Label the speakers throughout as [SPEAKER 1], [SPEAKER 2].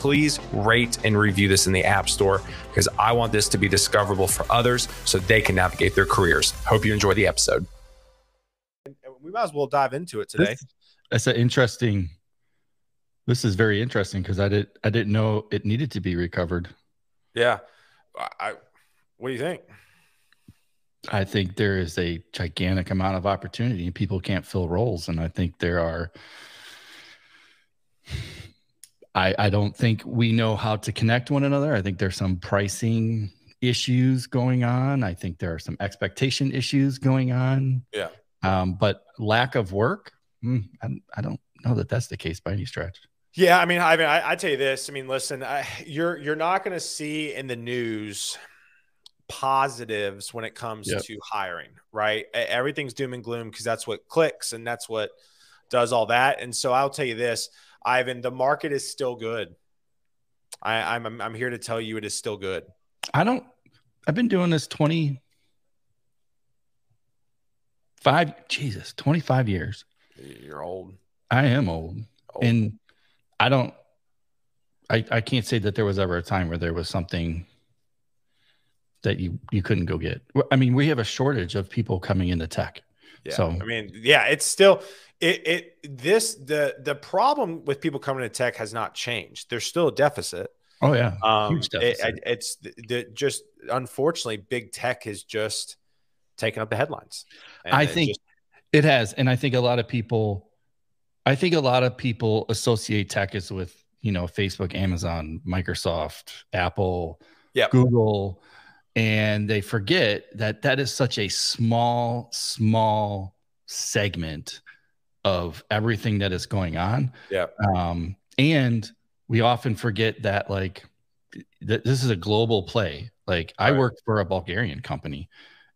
[SPEAKER 1] please rate and review this in the App Store because I want this to be discoverable for others so they can navigate their careers. Hope you enjoy the episode. We might as well dive into it today.
[SPEAKER 2] This, that's an interesting. This is very interesting because I did I didn't know it needed to be recovered.
[SPEAKER 1] Yeah, I. What do you think?
[SPEAKER 2] I think there is a gigantic amount of opportunity and people can't fill roles, and I think there are I, I don't think we know how to connect one another. I think there's some pricing issues going on. I think there are some expectation issues going on.
[SPEAKER 1] Yeah.
[SPEAKER 2] Um, but lack of work, mm, I, I, don't know that that's the case by any stretch.
[SPEAKER 1] Yeah, I mean, I mean, I, I tell you this. I mean, listen, I, you're you're not going to see in the news positives when it comes yep. to hiring, right? Everything's doom and gloom because that's what clicks and that's what does all that. And so I'll tell you this Ivan, the market is still good. I, am I'm, I'm here to tell you it is still good.
[SPEAKER 2] I don't. I've been doing this twenty five. Jesus, twenty five years.
[SPEAKER 1] You're old.
[SPEAKER 2] I am old, old. and I don't. I I can't say that there was ever a time where there was something that you you couldn't go get. I mean, we have a shortage of people coming into tech.
[SPEAKER 1] Yeah. So I mean, yeah, it's still it, it this the the problem with people coming to tech has not changed. There's still a deficit.
[SPEAKER 2] Oh yeah,
[SPEAKER 1] um, huge deficit. It, it's the, the, just unfortunately big tech has just taken up the headlines.
[SPEAKER 2] I think just, it has, and I think a lot of people, I think a lot of people associate tech is with you know Facebook, Amazon, Microsoft, Apple,
[SPEAKER 1] yep.
[SPEAKER 2] Google, and they forget that that is such a small, small segment of everything that is going on.
[SPEAKER 1] Yeah.
[SPEAKER 2] Um, and we often forget that like th- this is a global play. Like I worked for a Bulgarian company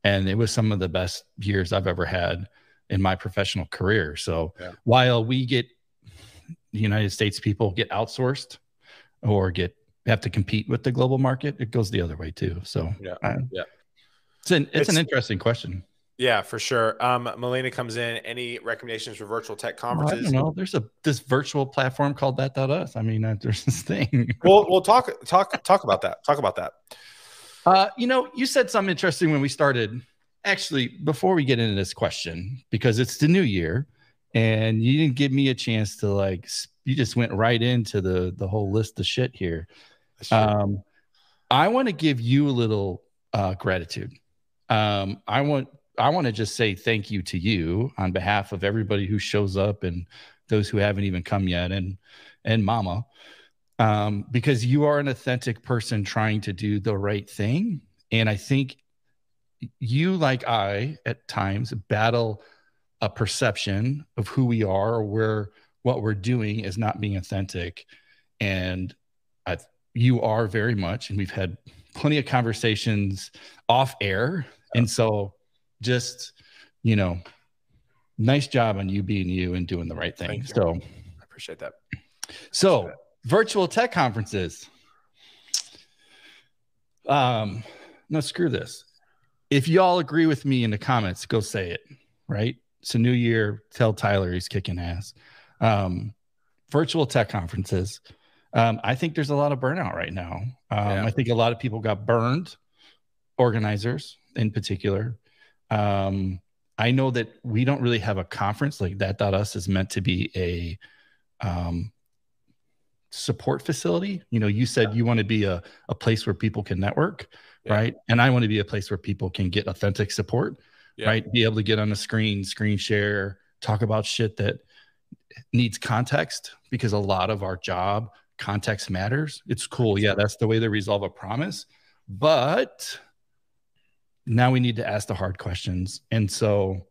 [SPEAKER 2] and it was some of the best years I've ever had in my professional career. So yeah. while we get the United States people get outsourced or get have to compete with the global market, it goes the other way too. So
[SPEAKER 1] yeah, uh, yeah.
[SPEAKER 2] It's an it's, it's an interesting question.
[SPEAKER 1] Yeah, for sure. Um, Melina comes in. Any recommendations for virtual tech conferences?
[SPEAKER 2] Well, I don't know. There's a this virtual platform called that. Us. I mean, uh, there's this thing.
[SPEAKER 1] Well, we'll talk talk talk about that. Talk about that.
[SPEAKER 2] Uh, you know, you said something interesting when we started. Actually, before we get into this question, because it's the new year, and you didn't give me a chance to like. You just went right into the the whole list of shit here. Um, I want to give you a little uh, gratitude. Um, I want I want to just say thank you to you on behalf of everybody who shows up and those who haven't even come yet and and mama. Um, because you are an authentic person trying to do the right thing. And i think you like i at times battle a perception of who we are or where what we're doing is not being authentic. And I, you are very much and we've had plenty of conversations off air. And so just you know nice job on you being you and doing the right thing. So
[SPEAKER 1] i appreciate that.
[SPEAKER 2] So appreciate virtual tech conferences. Um no screw this. If y'all agree with me in the comments go say it right? It's a new year. Tell Taylor he's kicking ass. Um virtual tech conferences um, I think there's a lot of burnout right now. Um, yeah. I think a lot of people got burned, organizers in particular, um, I know that we don't really have a conference like that. Us is meant to be a um, support facility. You know, you said you want to be a, a place where people can network, yeah. right? And I want to be a place where people can get authentic support, yeah. right? Be able to get on the screen, screen share, talk about shit that needs context because a lot of our job context matters. It's cool. Yeah, that's the way they resolve a promise. But now we need to ask the hard questions. And so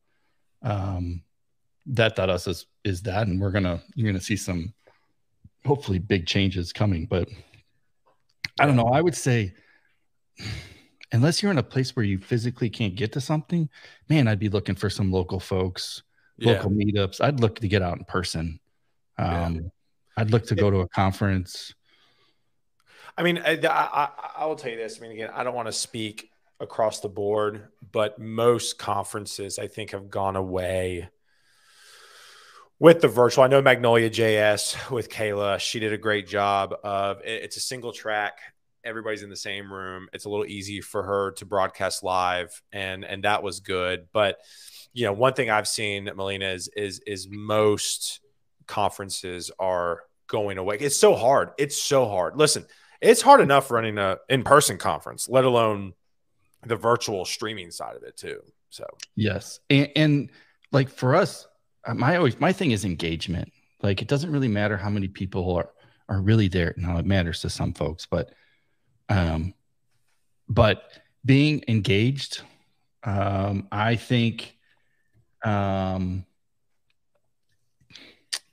[SPEAKER 2] um that that us is is that and we're gonna you're gonna see some hopefully big changes coming. But I don't know. I would say unless you're in a place where you physically can't get to something, man, I'd be looking for some local folks, yeah. local meetups. I'd look to get out in person. Um, yeah. I'd look to go to a conference.
[SPEAKER 1] I mean, I, I, I will tell you this. I mean, again, I don't want to speak across the board, but most conferences I think have gone away with the virtual. I know Magnolia JS with Kayla, she did a great job of it's a single track. Everybody's in the same room. It's a little easy for her to broadcast live and and that was good. But you know, one thing I've seen, Melina, is is is most conferences are going away. It's so hard. It's so hard. Listen, it's hard enough running a in-person conference, let alone the virtual streaming side of it too. So
[SPEAKER 2] yes, and, and like for us, uh, my always my thing is engagement. Like it doesn't really matter how many people are are really there. Now it matters to some folks, but um, but being engaged, um, I think, um,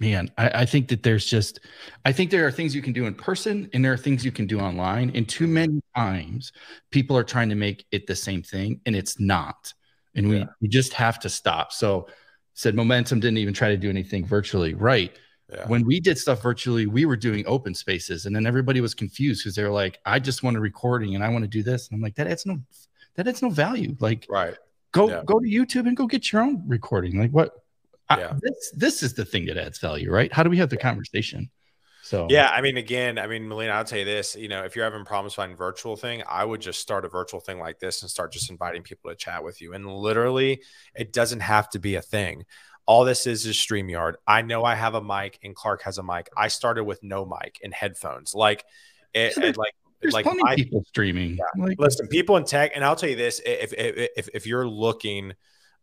[SPEAKER 2] man, I, I think that there's just, I think there are things you can do in person and there are things you can do online. And too many times, people are trying to make it the same thing, and it's not. And we, yeah. we just have to stop. So said momentum didn't even try to do anything virtually right yeah. when we did stuff virtually we were doing open spaces and then everybody was confused because they were like i just want a recording and i want to do this and i'm like that adds no that adds no value like
[SPEAKER 1] right
[SPEAKER 2] go yeah. go to youtube and go get your own recording like what yeah. I, this this is the thing that adds value right how do we have the conversation so
[SPEAKER 1] yeah, I mean, again, I mean, Melina, I'll tell you this. You know, if you're having problems finding virtual thing, I would just start a virtual thing like this and start just inviting people to chat with you. And literally, it doesn't have to be a thing. All this is is StreamYard. I know I have a mic and Clark has a mic. I started with no mic and headphones. Like, it, it like
[SPEAKER 2] there's like my, people streaming.
[SPEAKER 1] Yeah. Like, listen, people in tech, and I'll tell you this: if if if, if you're looking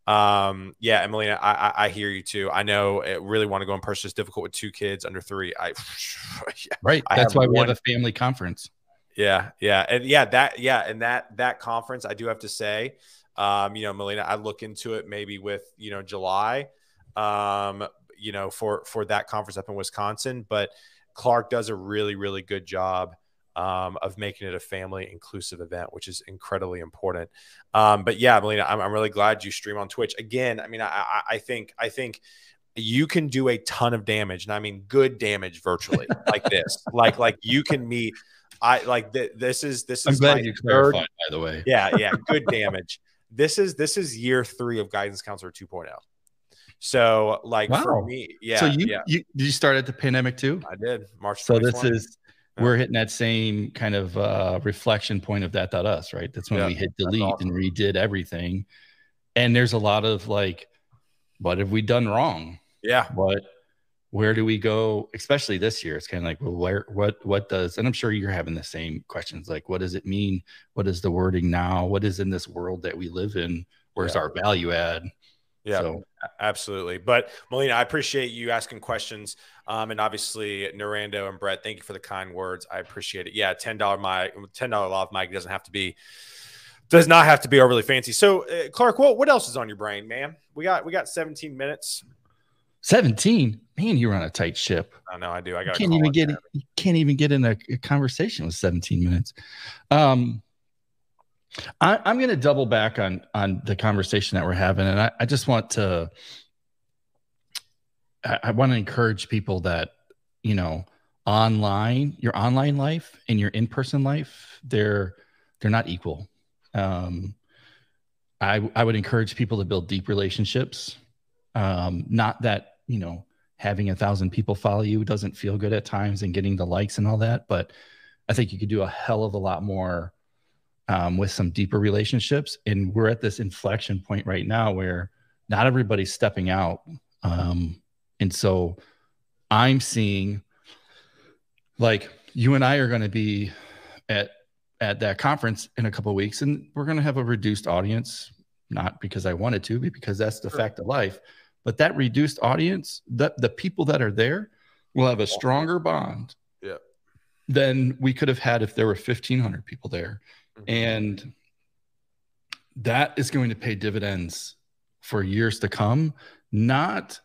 [SPEAKER 1] um, yeah, Emily, I, I, I, hear you too. I know it really want to go in person. It's difficult with two kids under three. I,
[SPEAKER 2] yeah, right. I That's why one, we have a family conference.
[SPEAKER 1] Yeah. Yeah. And yeah, that, yeah. And that, that conference, I do have to say, um, you know, Melina, I look into it maybe with, you know, July, um, you know, for, for that conference up in Wisconsin, but Clark does a really, really good job um, of making it a family inclusive event, which is incredibly important. Um, but yeah, Melina, I'm, I'm, really glad you stream on Twitch again. I mean, I, I think I think you can do a ton of damage, and I mean good damage virtually, like this, like like you can meet. I like th- this is this is.
[SPEAKER 2] I'm glad you clarified. Third, by the way,
[SPEAKER 1] yeah, yeah, good damage. This is this is year three of Guidance Counselor 2.0. So like wow. for me, yeah.
[SPEAKER 2] So you,
[SPEAKER 1] yeah.
[SPEAKER 2] you did you start at the pandemic too?
[SPEAKER 1] I did March.
[SPEAKER 2] So this is we're hitting that same kind of uh, reflection point of that. Dot us, right? That's when yeah, we hit delete awesome. and redid everything. And there's a lot of like, what have we done wrong?
[SPEAKER 1] Yeah.
[SPEAKER 2] What, where do we go? Especially this year, it's kind of like, well, where, what, what does, and I'm sure you're having the same questions. Like, what does it mean? What is the wording now? What is in this world that we live in? Where's yeah. our value add?
[SPEAKER 1] Yeah, so. absolutely. But Melina, I appreciate you asking questions. Um, and obviously, Narando and Brett, thank you for the kind words. I appreciate it. Yeah, ten dollar my ten dollar law of Mike doesn't have to be does not have to be overly fancy. So, uh, Clark, what what else is on your brain, man? We got we got seventeen minutes.
[SPEAKER 2] 17 man you're on a tight ship
[SPEAKER 1] i know i do i got
[SPEAKER 2] can't even get you can't even get in a, a, conversation with 17 minutes um I, am going to double back on on the conversation that we're having, and I, I just want to I, I want to encourage people that you know online your online life and your in-person life they're they're not equal. Um, I I would encourage people to build deep relationships. Um, not that you know having a thousand people follow you doesn't feel good at times and getting the likes and all that, but I think you could do a hell of a lot more um, with some deeper relationships. And we're at this inflection point right now where not everybody's stepping out. Um, and so I'm seeing like you and I are going to be at at that conference in a couple weeks and we're going to have a reduced audience not because I wanted to but because that's the sure. fact of life but that reduced audience the the people that are there will have a stronger bond
[SPEAKER 1] yeah
[SPEAKER 2] than we could have had if there were 1500 people there. And that is going to pay dividends for years to come. Not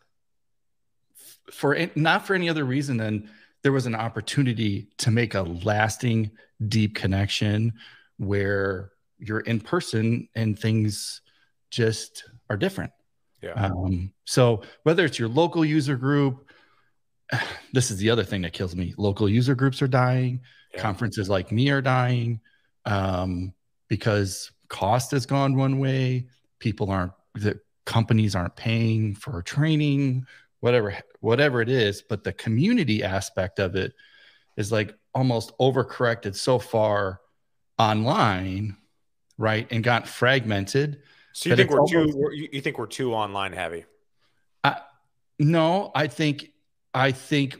[SPEAKER 2] for not for any other reason than there was an opportunity to make a lasting deep connection where you're in person and things just are different.
[SPEAKER 1] Yeah.
[SPEAKER 2] Um, so whether it's your local user group this is the other thing that kills me. Local user groups are dying. Yeah. conferences like me are dying um, because cost has gone one way. People aren't the companies aren't paying for training whatever whatever it is. But the community aspect of it is like almost overcorrected so far online right and got fragmented.
[SPEAKER 1] So you think we're almost, too you think we're too online heavy?
[SPEAKER 2] I, no i think i think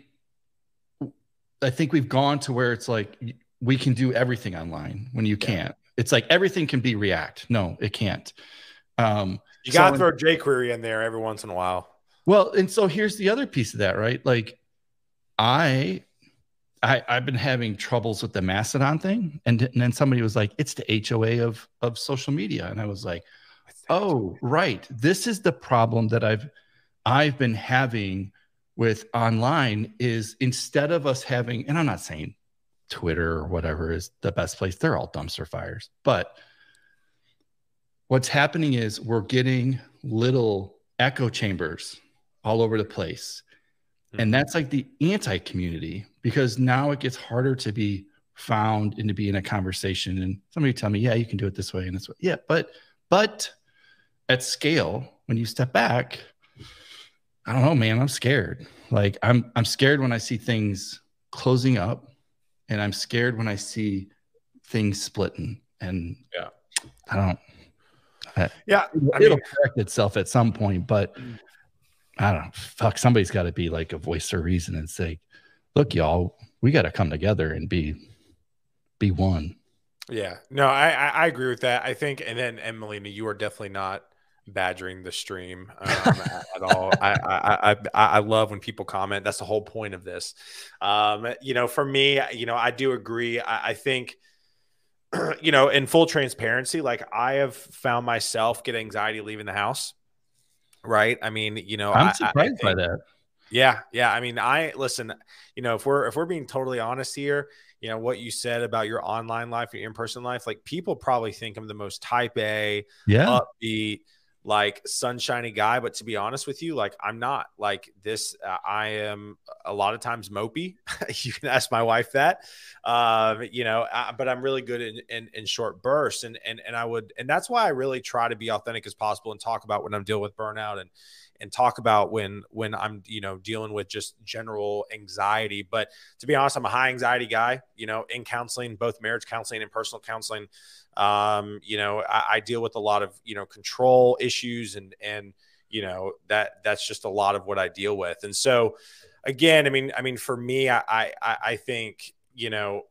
[SPEAKER 2] i think we've gone to where it's like we can do everything online when you can't it's like everything can be react no it can't um
[SPEAKER 1] you gotta so throw jquery in there every once in a while
[SPEAKER 2] well, and so here's the other piece of that, right? Like I I I've been having troubles with the Mastodon thing. And, and then somebody was like, it's the HOA of of social media. And I was like, oh, right. This is the problem that I've I've been having with online is instead of us having, and I'm not saying Twitter or whatever is the best place, they're all dumpster fires. But what's happening is we're getting little echo chambers all over the place. Mm-hmm. And that's like the anti community because now it gets harder to be found and to be in a conversation. And somebody tell me, yeah, you can do it this way and this way. Yeah, but but at scale, when you step back, I don't know, man, I'm scared. Like I'm I'm scared when I see things closing up and I'm scared when I see things splitting. And
[SPEAKER 1] yeah,
[SPEAKER 2] I don't
[SPEAKER 1] I, yeah,
[SPEAKER 2] I it'll mean, correct itself at some point, but. I don't know. Fuck, somebody's got to be like a voice of reason and say, "Look, y'all, we got to come together and be be one."
[SPEAKER 1] Yeah, no, I, I, I agree with that. I think, and then Emily, you are definitely not badgering the stream um, at, at, all. I, I, I I love when people comment. That's the whole point of this. Um, you know, for me, you know, I do agree. I, I think you know, in full transparency, like I have found myself get anxiety leaving the house right? I mean, you know,
[SPEAKER 2] I'm surprised I, I think, by that.
[SPEAKER 1] Yeah, yeah. I mean, I listen. You know, if we're if we're being totally honest here, you know what you said about your online life, your in person life, like people probably think I'm the most type A,
[SPEAKER 2] yeah,
[SPEAKER 1] upbeat, like sunshiny guy but to be honest with you like i'm not. Like this uh, i am a lot of times mopey. You can ask my wife that. Uh, you know I, but i'm really good in, in, in short bursts. And and and i would and that's why i really try to be authentic as possible and talk about when i'm dealing with burnout and and talk about when when i'm you know dealing with just general anxiety but to be honest i'm a high anxiety guy you know in counseling both marriage counseling and personal counseling um, you know, I, I deal with a lot of you know control issues and and you know that that's just a lot of what I deal with. And so, again, I mean, I mean, for me, I I, I think you know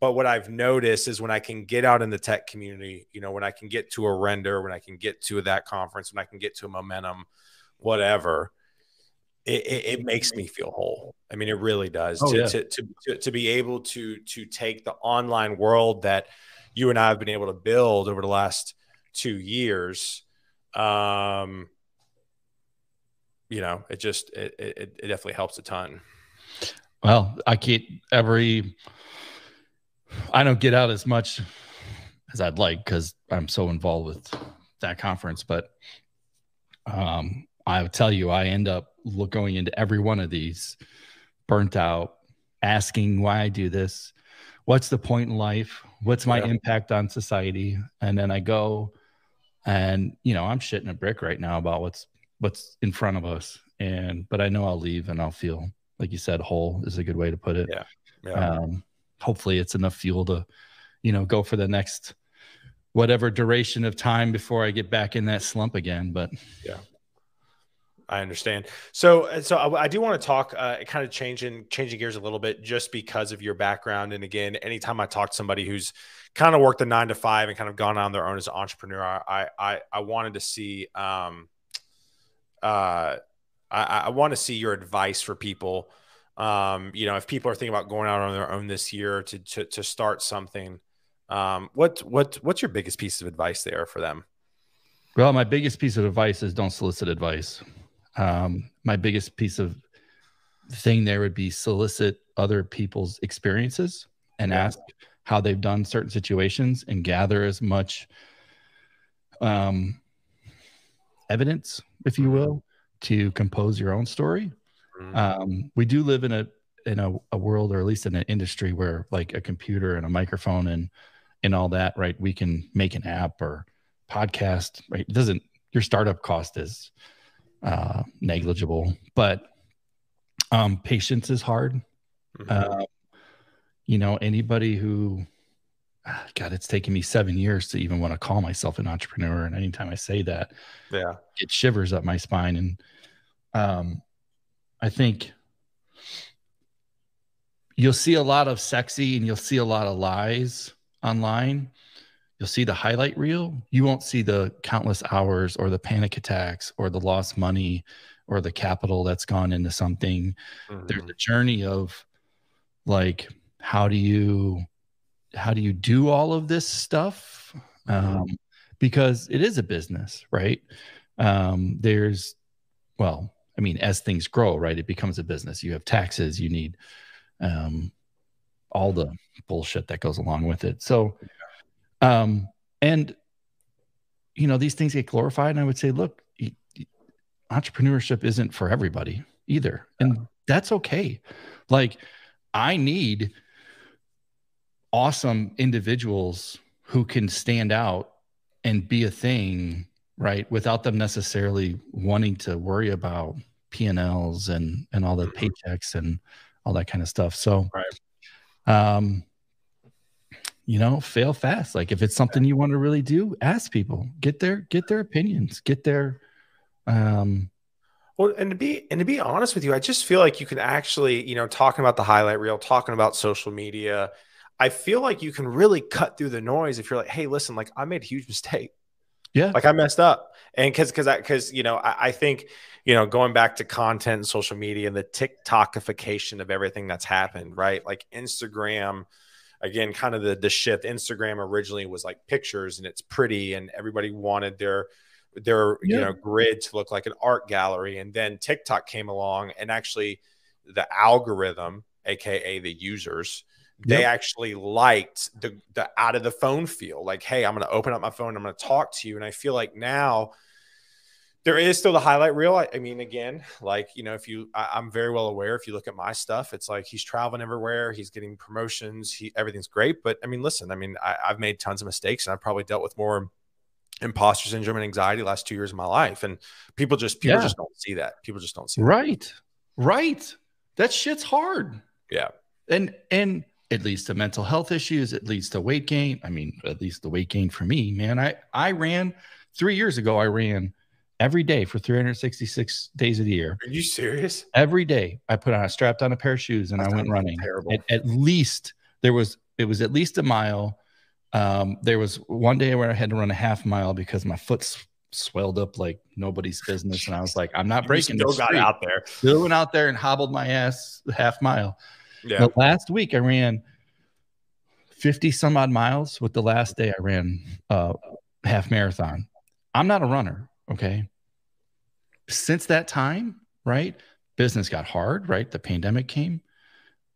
[SPEAKER 1] but what I've noticed is when I can get out in the tech community, you know, when I can get to a render, when I can get to that conference, when I can get to a momentum, whatever, it, it, it makes me feel whole. I mean, it really does. Oh, to, yeah. to, to, to, to be able to to take the online world that you and I have been able to build over the last two years. Um, you know, it just it, it, it definitely helps a ton.
[SPEAKER 2] Well, I keep every I don't get out as much as I'd like because I'm so involved with that conference, but um, I will tell you, I end up going into every one of these burnt out, asking why I do this, what's the point in life, what's my yeah. impact on society? And then i go and you know i'm shitting a brick right now about what's what's in front of us. And but i know i'll leave and i'll feel like you said whole is a good way to put it.
[SPEAKER 1] Yeah, yeah.
[SPEAKER 2] Um, hopefully it's enough fuel to you know go for the next whatever duration of time before i get back in that slump again but
[SPEAKER 1] yeah I understand. So, uh, so I, I do want to talk, uh, kind of changing changing gears a little bit, just because of your background. And again, anytime I talk to somebody who's kind of worked the nine to five and kind of gone on their own as an entrepreneur, I I I wanted to see, um, uh, I, I want to see your advice for people um, you know, if people are thinking about going out on their own this year to to, to start something, um, what what what's your biggest piece of advice there for them?
[SPEAKER 2] Well, my biggest piece of advice is don't solicit advice. Um, my biggest piece of thing there would be solicit other people's experiences and yeah. ask how they've done certain situations and gather as much um, evidence, if you will, to compose your own story. Mm-hmm. Um, we do live in a in a, a, world, or at least in an industry, where like a computer and a microphone and and all that, right? We can make an app or podcast, right? It doesn't your startup cost is uh, negligible, but um, patience is hard. Mm-hmm. Uh, you know, anybody who, ah, God, it's taken me seven years to even want to call myself an entrepreneur. And anytime I say that,
[SPEAKER 1] yeah,
[SPEAKER 2] it shivers up my spine. And um, I think you'll see a lot of sexy and you'll see a lot of lies online. You'll see the highlight reel. You won't see the countless hours or the panic attacks or the lost money or the capital that's gone into something. Mm-hmm. There's a journey of like, how do you how do you do all of this stuff mm-hmm. um, because it is a business right um, there's well i mean as things grow right it becomes a business you have taxes you need um, all the bullshit that goes along with it so um, and you know these things get glorified and i would say look entrepreneurship isn't for everybody either and that's okay like i need awesome individuals who can stand out and be a thing, right? Without them necessarily wanting to worry about P&Ls and and all the mm-hmm. paychecks and all that kind of stuff. So right. um you know, fail fast. Like if it's something you want to really do, ask people, get their get their opinions, get their um
[SPEAKER 1] well, and to be and to be honest with you, I just feel like you can actually, you know, talking about the highlight reel, talking about social media, I feel like you can really cut through the noise if you're like, hey, listen, like I made a huge mistake.
[SPEAKER 2] Yeah.
[SPEAKER 1] Like I messed up. And cause cause I cause you know, I, I think, you know, going back to content and social media and the TikTokification of everything that's happened, right? Like Instagram, again, kind of the the shift. Instagram originally was like pictures and it's pretty and everybody wanted their their yeah. you know grid to look like an art gallery. And then TikTok came along and actually the algorithm, aka the users, they yep. actually liked the the out of the phone feel like hey i'm going to open up my phone i'm going to talk to you and i feel like now there is still the highlight reel I, I mean again like you know if you I, am very well aware if you look at my stuff it's like he's traveling everywhere he's getting promotions he everything's great but i mean listen i mean I, i've made tons of mistakes and i've probably dealt with more imposter syndrome and anxiety last two years of my life and people just people yeah. just don't see that. People just don't see
[SPEAKER 2] right. That. right. That shit's hard.
[SPEAKER 1] Yeah.
[SPEAKER 2] And and it leads to mental health issues it leads to weight gain i mean at least the weight gain for me man. I i ran three years ago i ran every day for 366 days of the year.
[SPEAKER 1] Are you serious?
[SPEAKER 2] Every day i put on a strapped on a pair of shoes and That's i went running. terrible. At, at, least there was it was at least a mile. Um, there was one day where i had to run a half mile because my foot swelled up like nobody's business and i was like i'm not breaking
[SPEAKER 1] you still got out there.
[SPEAKER 2] Still went out there and hobbled my ass half mile. Yeah. But last week I ran 50 some odd miles with the last day I ran uh half marathon. I'm not a runner, okay? Since that time, right? Business got hard, right? The pandemic came.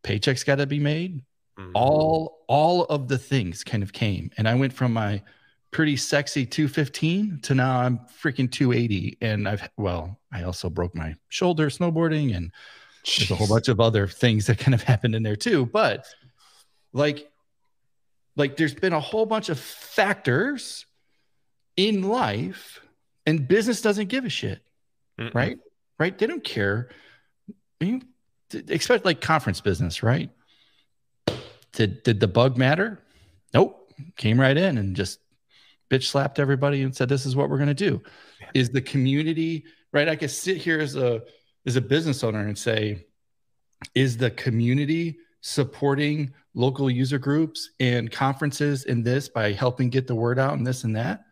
[SPEAKER 2] Paychecks got to be made. Mm-hmm. All all of the things kind of came and I went from my pretty sexy 215 to now I'm freaking 280 and I've well, I also broke my shoulder snowboarding and there's a whole bunch of other things that kind of happened in there too. But like, like there's been a whole bunch of factors in life, and business doesn't give a shit, Mm-mm. right? Right? They don't care. I mean, expect like conference business, right? Did did the bug matter? Nope. Came right in and just bitch slapped everybody and said, "This is what we're going to do." Is the community right? I could sit here as a as a business owner and say, is the community supporting local user groups and conferences in this by helping get the word out and this and that?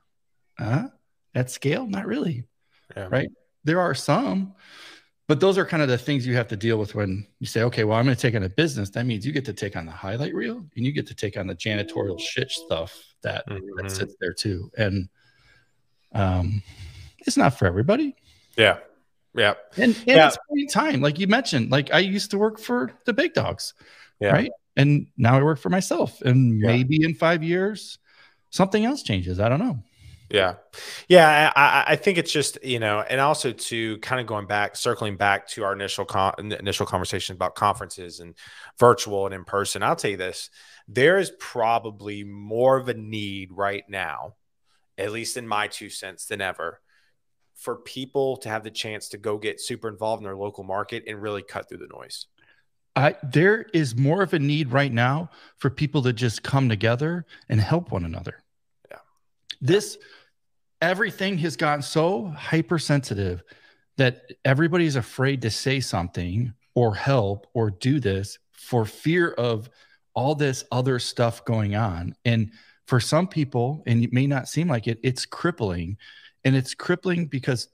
[SPEAKER 2] Uh, at scale, not really. Yeah. Right. There are some, but those are kind of the things you have to deal with when you say, okay, well, I'm going to take on a business. That means you get to take on the highlight reel and you get to take on the janitorial shit stuff that,
[SPEAKER 1] Mhm.
[SPEAKER 2] that sits there too. And um, it's not for everybody.
[SPEAKER 1] Yeah. Yeah.
[SPEAKER 2] And, and
[SPEAKER 1] Yeah.
[SPEAKER 2] it's time. Like you mentioned, like I used to work for the big dogs.
[SPEAKER 1] Yeah.
[SPEAKER 2] Right. And now I work for myself. And
[SPEAKER 1] Yeah.
[SPEAKER 2] maybe in five years, something else changes. I don't know.
[SPEAKER 1] Yeah. Yeah. I, I- think it's just, you know, and also to kind of going back, circling back to our initial con- initial conversation about conferences and virtual and in person. I'll tell you this there is probably more of a need right now, at least in my two cents, than ever for people to have the chance to go get super involved in their local market and really cut through the noise.
[SPEAKER 2] I, there is more of a need right now for people to just come together and help one another.
[SPEAKER 1] Yeah.
[SPEAKER 2] This everything has gotten so hypersensitive that everybody's afraid to say something or help or do this for fear of all this other stuff going on. And for some people, and it may not seem like it, it's crippling. And it's crippling because,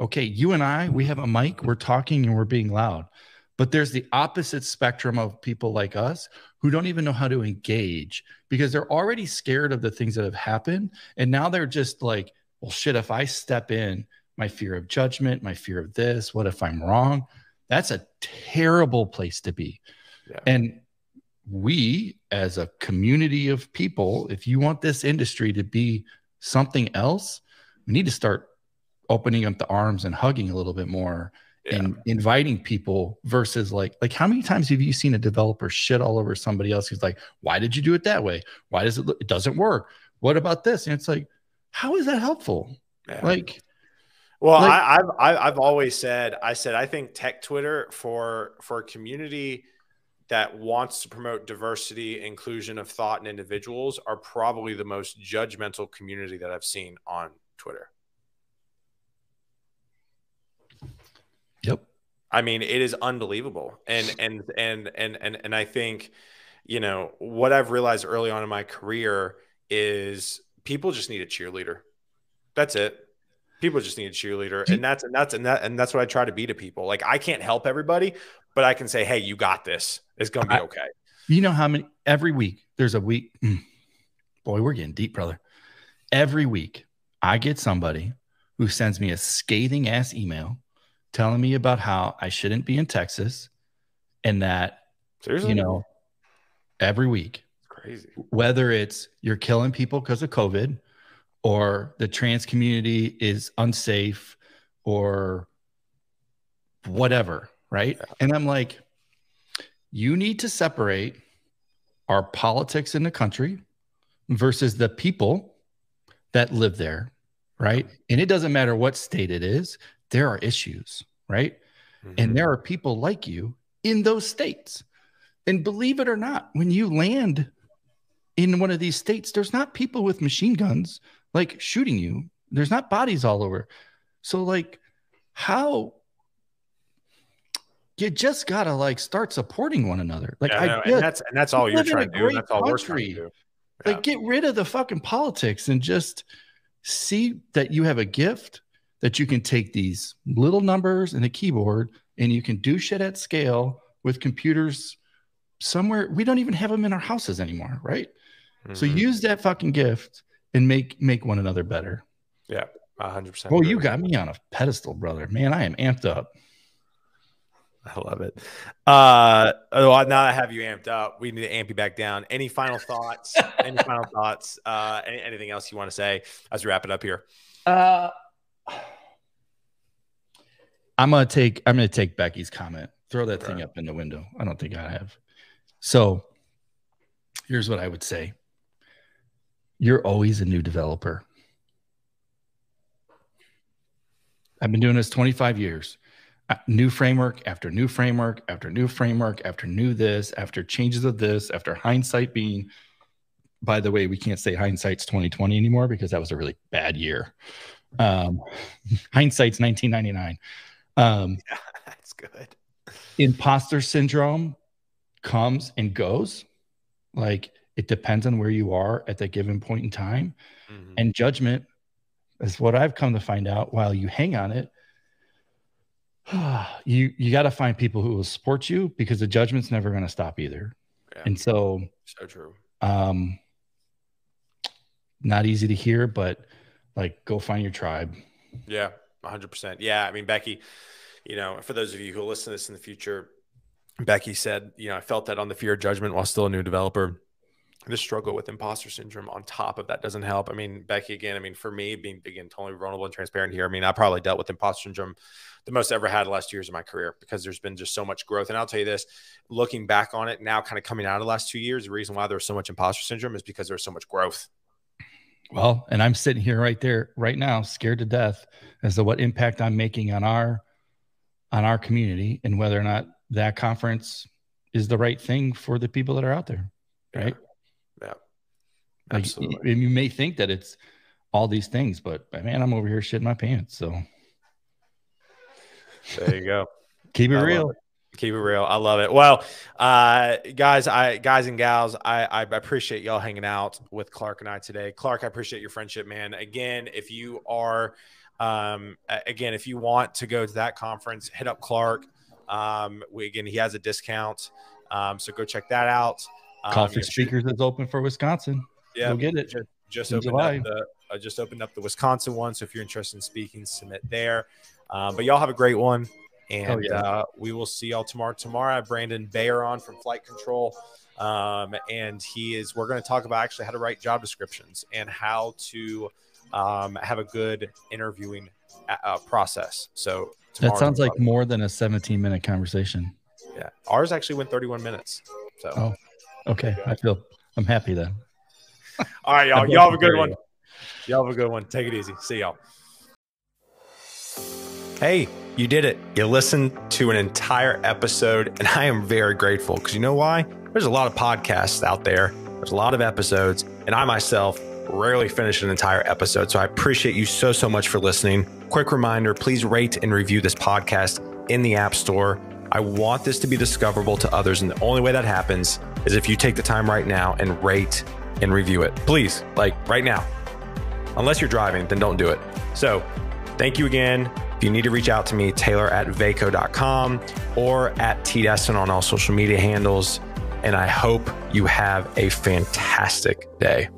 [SPEAKER 2] okay, you and I, we have a mic, we're talking and we're being loud. But there's the opposite spectrum of people like us who don't even know how to engage because they're already scared of the things that have happened. And now they're just like, well, shit, if I step in, my fear of judgment, my fear of this, what if I'm wrong? That's a terrible place to be.
[SPEAKER 1] Yeah.
[SPEAKER 2] And we, as a community of people, if you want this industry to be something else, we need to start opening up the arms and hugging a little bit more
[SPEAKER 1] Yeah.
[SPEAKER 2] and inviting people versus like like how many times have you seen a developer shit all over somebody else who's like why did you do it that way why does it look it doesn't work what about this and it's like how is that helpful
[SPEAKER 1] Yeah.
[SPEAKER 2] like
[SPEAKER 1] Well,
[SPEAKER 2] Like-
[SPEAKER 1] I, I've I've always said I said I think tech Twitter for for a community that wants to promote diversity, inclusion of thought and individuals are probably the most judgmental community that I've seen on Twitter.
[SPEAKER 2] yep
[SPEAKER 1] I mean, it is unbelievable. And and and and and and I think, you know, what I've realized early on in my career is people just need a cheerleader. That's it. People just need a cheerleader. And that's and that's and that and that's what I try to be to people. Like I can't help everybody, but I can say, hey, you got this. It's gonna be
[SPEAKER 2] I-
[SPEAKER 1] okay.
[SPEAKER 2] you know how many every week there's a week mm, boy we're getting deep brother every week i get somebody who sends me a scathing ass email telling me about how i shouldn't be in texas and that
[SPEAKER 1] Seriously.
[SPEAKER 2] you know every week
[SPEAKER 1] it's crazy.
[SPEAKER 2] whether it's you're killing people because of COVID or the trans community is unsafe or whatever, right? And I'm like, you need to separate our politics in the country versus the people that live there, right? And it doesn't matter what state it is, there are issues, right?
[SPEAKER 1] Mhm.
[SPEAKER 2] And there are people like you in those states. And believe it or not, when you land in one of these states, there's not people with machine guns like shooting you. There's not bodies all over. So, like, how you just gotta like start supporting one another. Like,
[SPEAKER 1] Yeah,
[SPEAKER 2] I
[SPEAKER 1] no, and that's and that's all you're trying to do. That's all we're trying to
[SPEAKER 2] country.
[SPEAKER 1] do.
[SPEAKER 2] like get rid of the fucking politics and just see that you have a gift that you can take these little numbers and a keyboard and you can do shit at scale with computers somewhere we don't even have them in our houses anymore right so
[SPEAKER 1] Mhm.
[SPEAKER 2] use that fucking gift and make make one another better Yeah,
[SPEAKER 1] A hundred percent.
[SPEAKER 2] oh
[SPEAKER 1] agree
[SPEAKER 2] you got me on a pedestal brother man i am amped up
[SPEAKER 1] I love it. Uh, well, now I have you amped up, we need to amp you back down. Any final thoughts? any final thoughts? Uh, any, anything else you want to say as we wrap it up here?
[SPEAKER 2] uh i'm gonna take i'm gonna take becky's comment. Throw that thing up in the window. I don't think i have. So here's what i would say. You're always a new developer. I've been doing this 25 years. Uh, new framework after new framework after new framework after new this after changes of this after hindsight being by the way we can't say hindsight's 2020 anymore because that was a really bad year um, hindsight's 1999 um,
[SPEAKER 1] That's good.
[SPEAKER 2] imposter syndrome comes and goes like it depends on where you are at that given point in time
[SPEAKER 1] Mhm.
[SPEAKER 2] and judgment is what i've come to find out while you hang on it you you got to find people who will support you because the judgment's never going to stop either.
[SPEAKER 1] Yeah.
[SPEAKER 2] And so,
[SPEAKER 1] So true.
[SPEAKER 2] um, not easy to hear, but like go find your tribe.
[SPEAKER 1] Yeah, 100%. Yeah. I mean, Becky, you know, for those of you who listen to this in the future, Becky said, you know, I felt that on the fear of judgment while still a new developer. The struggle with imposter syndrome on top of that doesn't help. I mean, Becky, again, I mean, for me, being again totally vulnerable and transparent here, I mean, I probably dealt with imposter syndrome the most I ever had last years of my career because there's been just so much growth. And I'll tell you this, looking back on it now, kind of coming out of the last two years, the reason why there was so much imposter syndrome is because there was so much growth.
[SPEAKER 2] Well, and I'm sitting here right there, right now, scared to death as to what impact I'm making on our on our community and whether or not that conference is the right thing for the people that are out there. Right.
[SPEAKER 1] Yeah.
[SPEAKER 2] Like,
[SPEAKER 1] Absolutely.
[SPEAKER 2] you, you may think that it's all these things, but man, I'm over here shitting my pants. So
[SPEAKER 1] There you go.
[SPEAKER 2] keep it
[SPEAKER 1] I
[SPEAKER 2] real.
[SPEAKER 1] it. Keep it real. I love it. Well, uh, guys, I guys and gals, I, I appreciate y'all hanging out with Clark and I today. Clark, I appreciate your friendship, man. Again, if you are, um, again, if you want to go to that conference, hit up Clark. Um, we again, he has a discount, um, so go check that out. Um,
[SPEAKER 2] for speakers is open for Wisconsin.
[SPEAKER 1] Yeah,
[SPEAKER 2] Go get it.
[SPEAKER 1] Just, just opened
[SPEAKER 2] July.
[SPEAKER 1] up the I just opened up the Wisconsin one. So if you're interested in speaking, submit there. Um, but y'all have a great one. And
[SPEAKER 2] Oh, yeah.
[SPEAKER 1] uh, we will see y'all tomorrow. Tomorrow, I have Brandon Bayer on from Flightcontrol. Um, and he is, we're going to talk about actually how to write job descriptions and how to um, have a good interviewing uh, uh, process. So
[SPEAKER 2] That sounds like more than a 17 minute conversation.
[SPEAKER 1] yeah, ours actually went 31 minutes. So,
[SPEAKER 2] Oh. Okay. I feel I'm happy then.
[SPEAKER 1] all right, y'all, y'all have a good one. Y'all have a good one. Take it easy. See y'all. Hey, you did it. You listened to an entire episode, and I am very grateful because you know why? There's a lot of podcasts out there, there's a lot of episodes, and I myself rarely finish an entire episode. So I appreciate you so, so much for listening. Quick reminder please rate and review this podcast in the App Store. I want this to be discoverable to others, and the only way that happens is if you take the time right now and rate and review it. Please, like right now. Unless you're driving, then don't do it. So, thank you again. You need to reach out to me, Taylor at vaco.com or at T Desseyn on all social media handles. And I hope you have a fantastic day.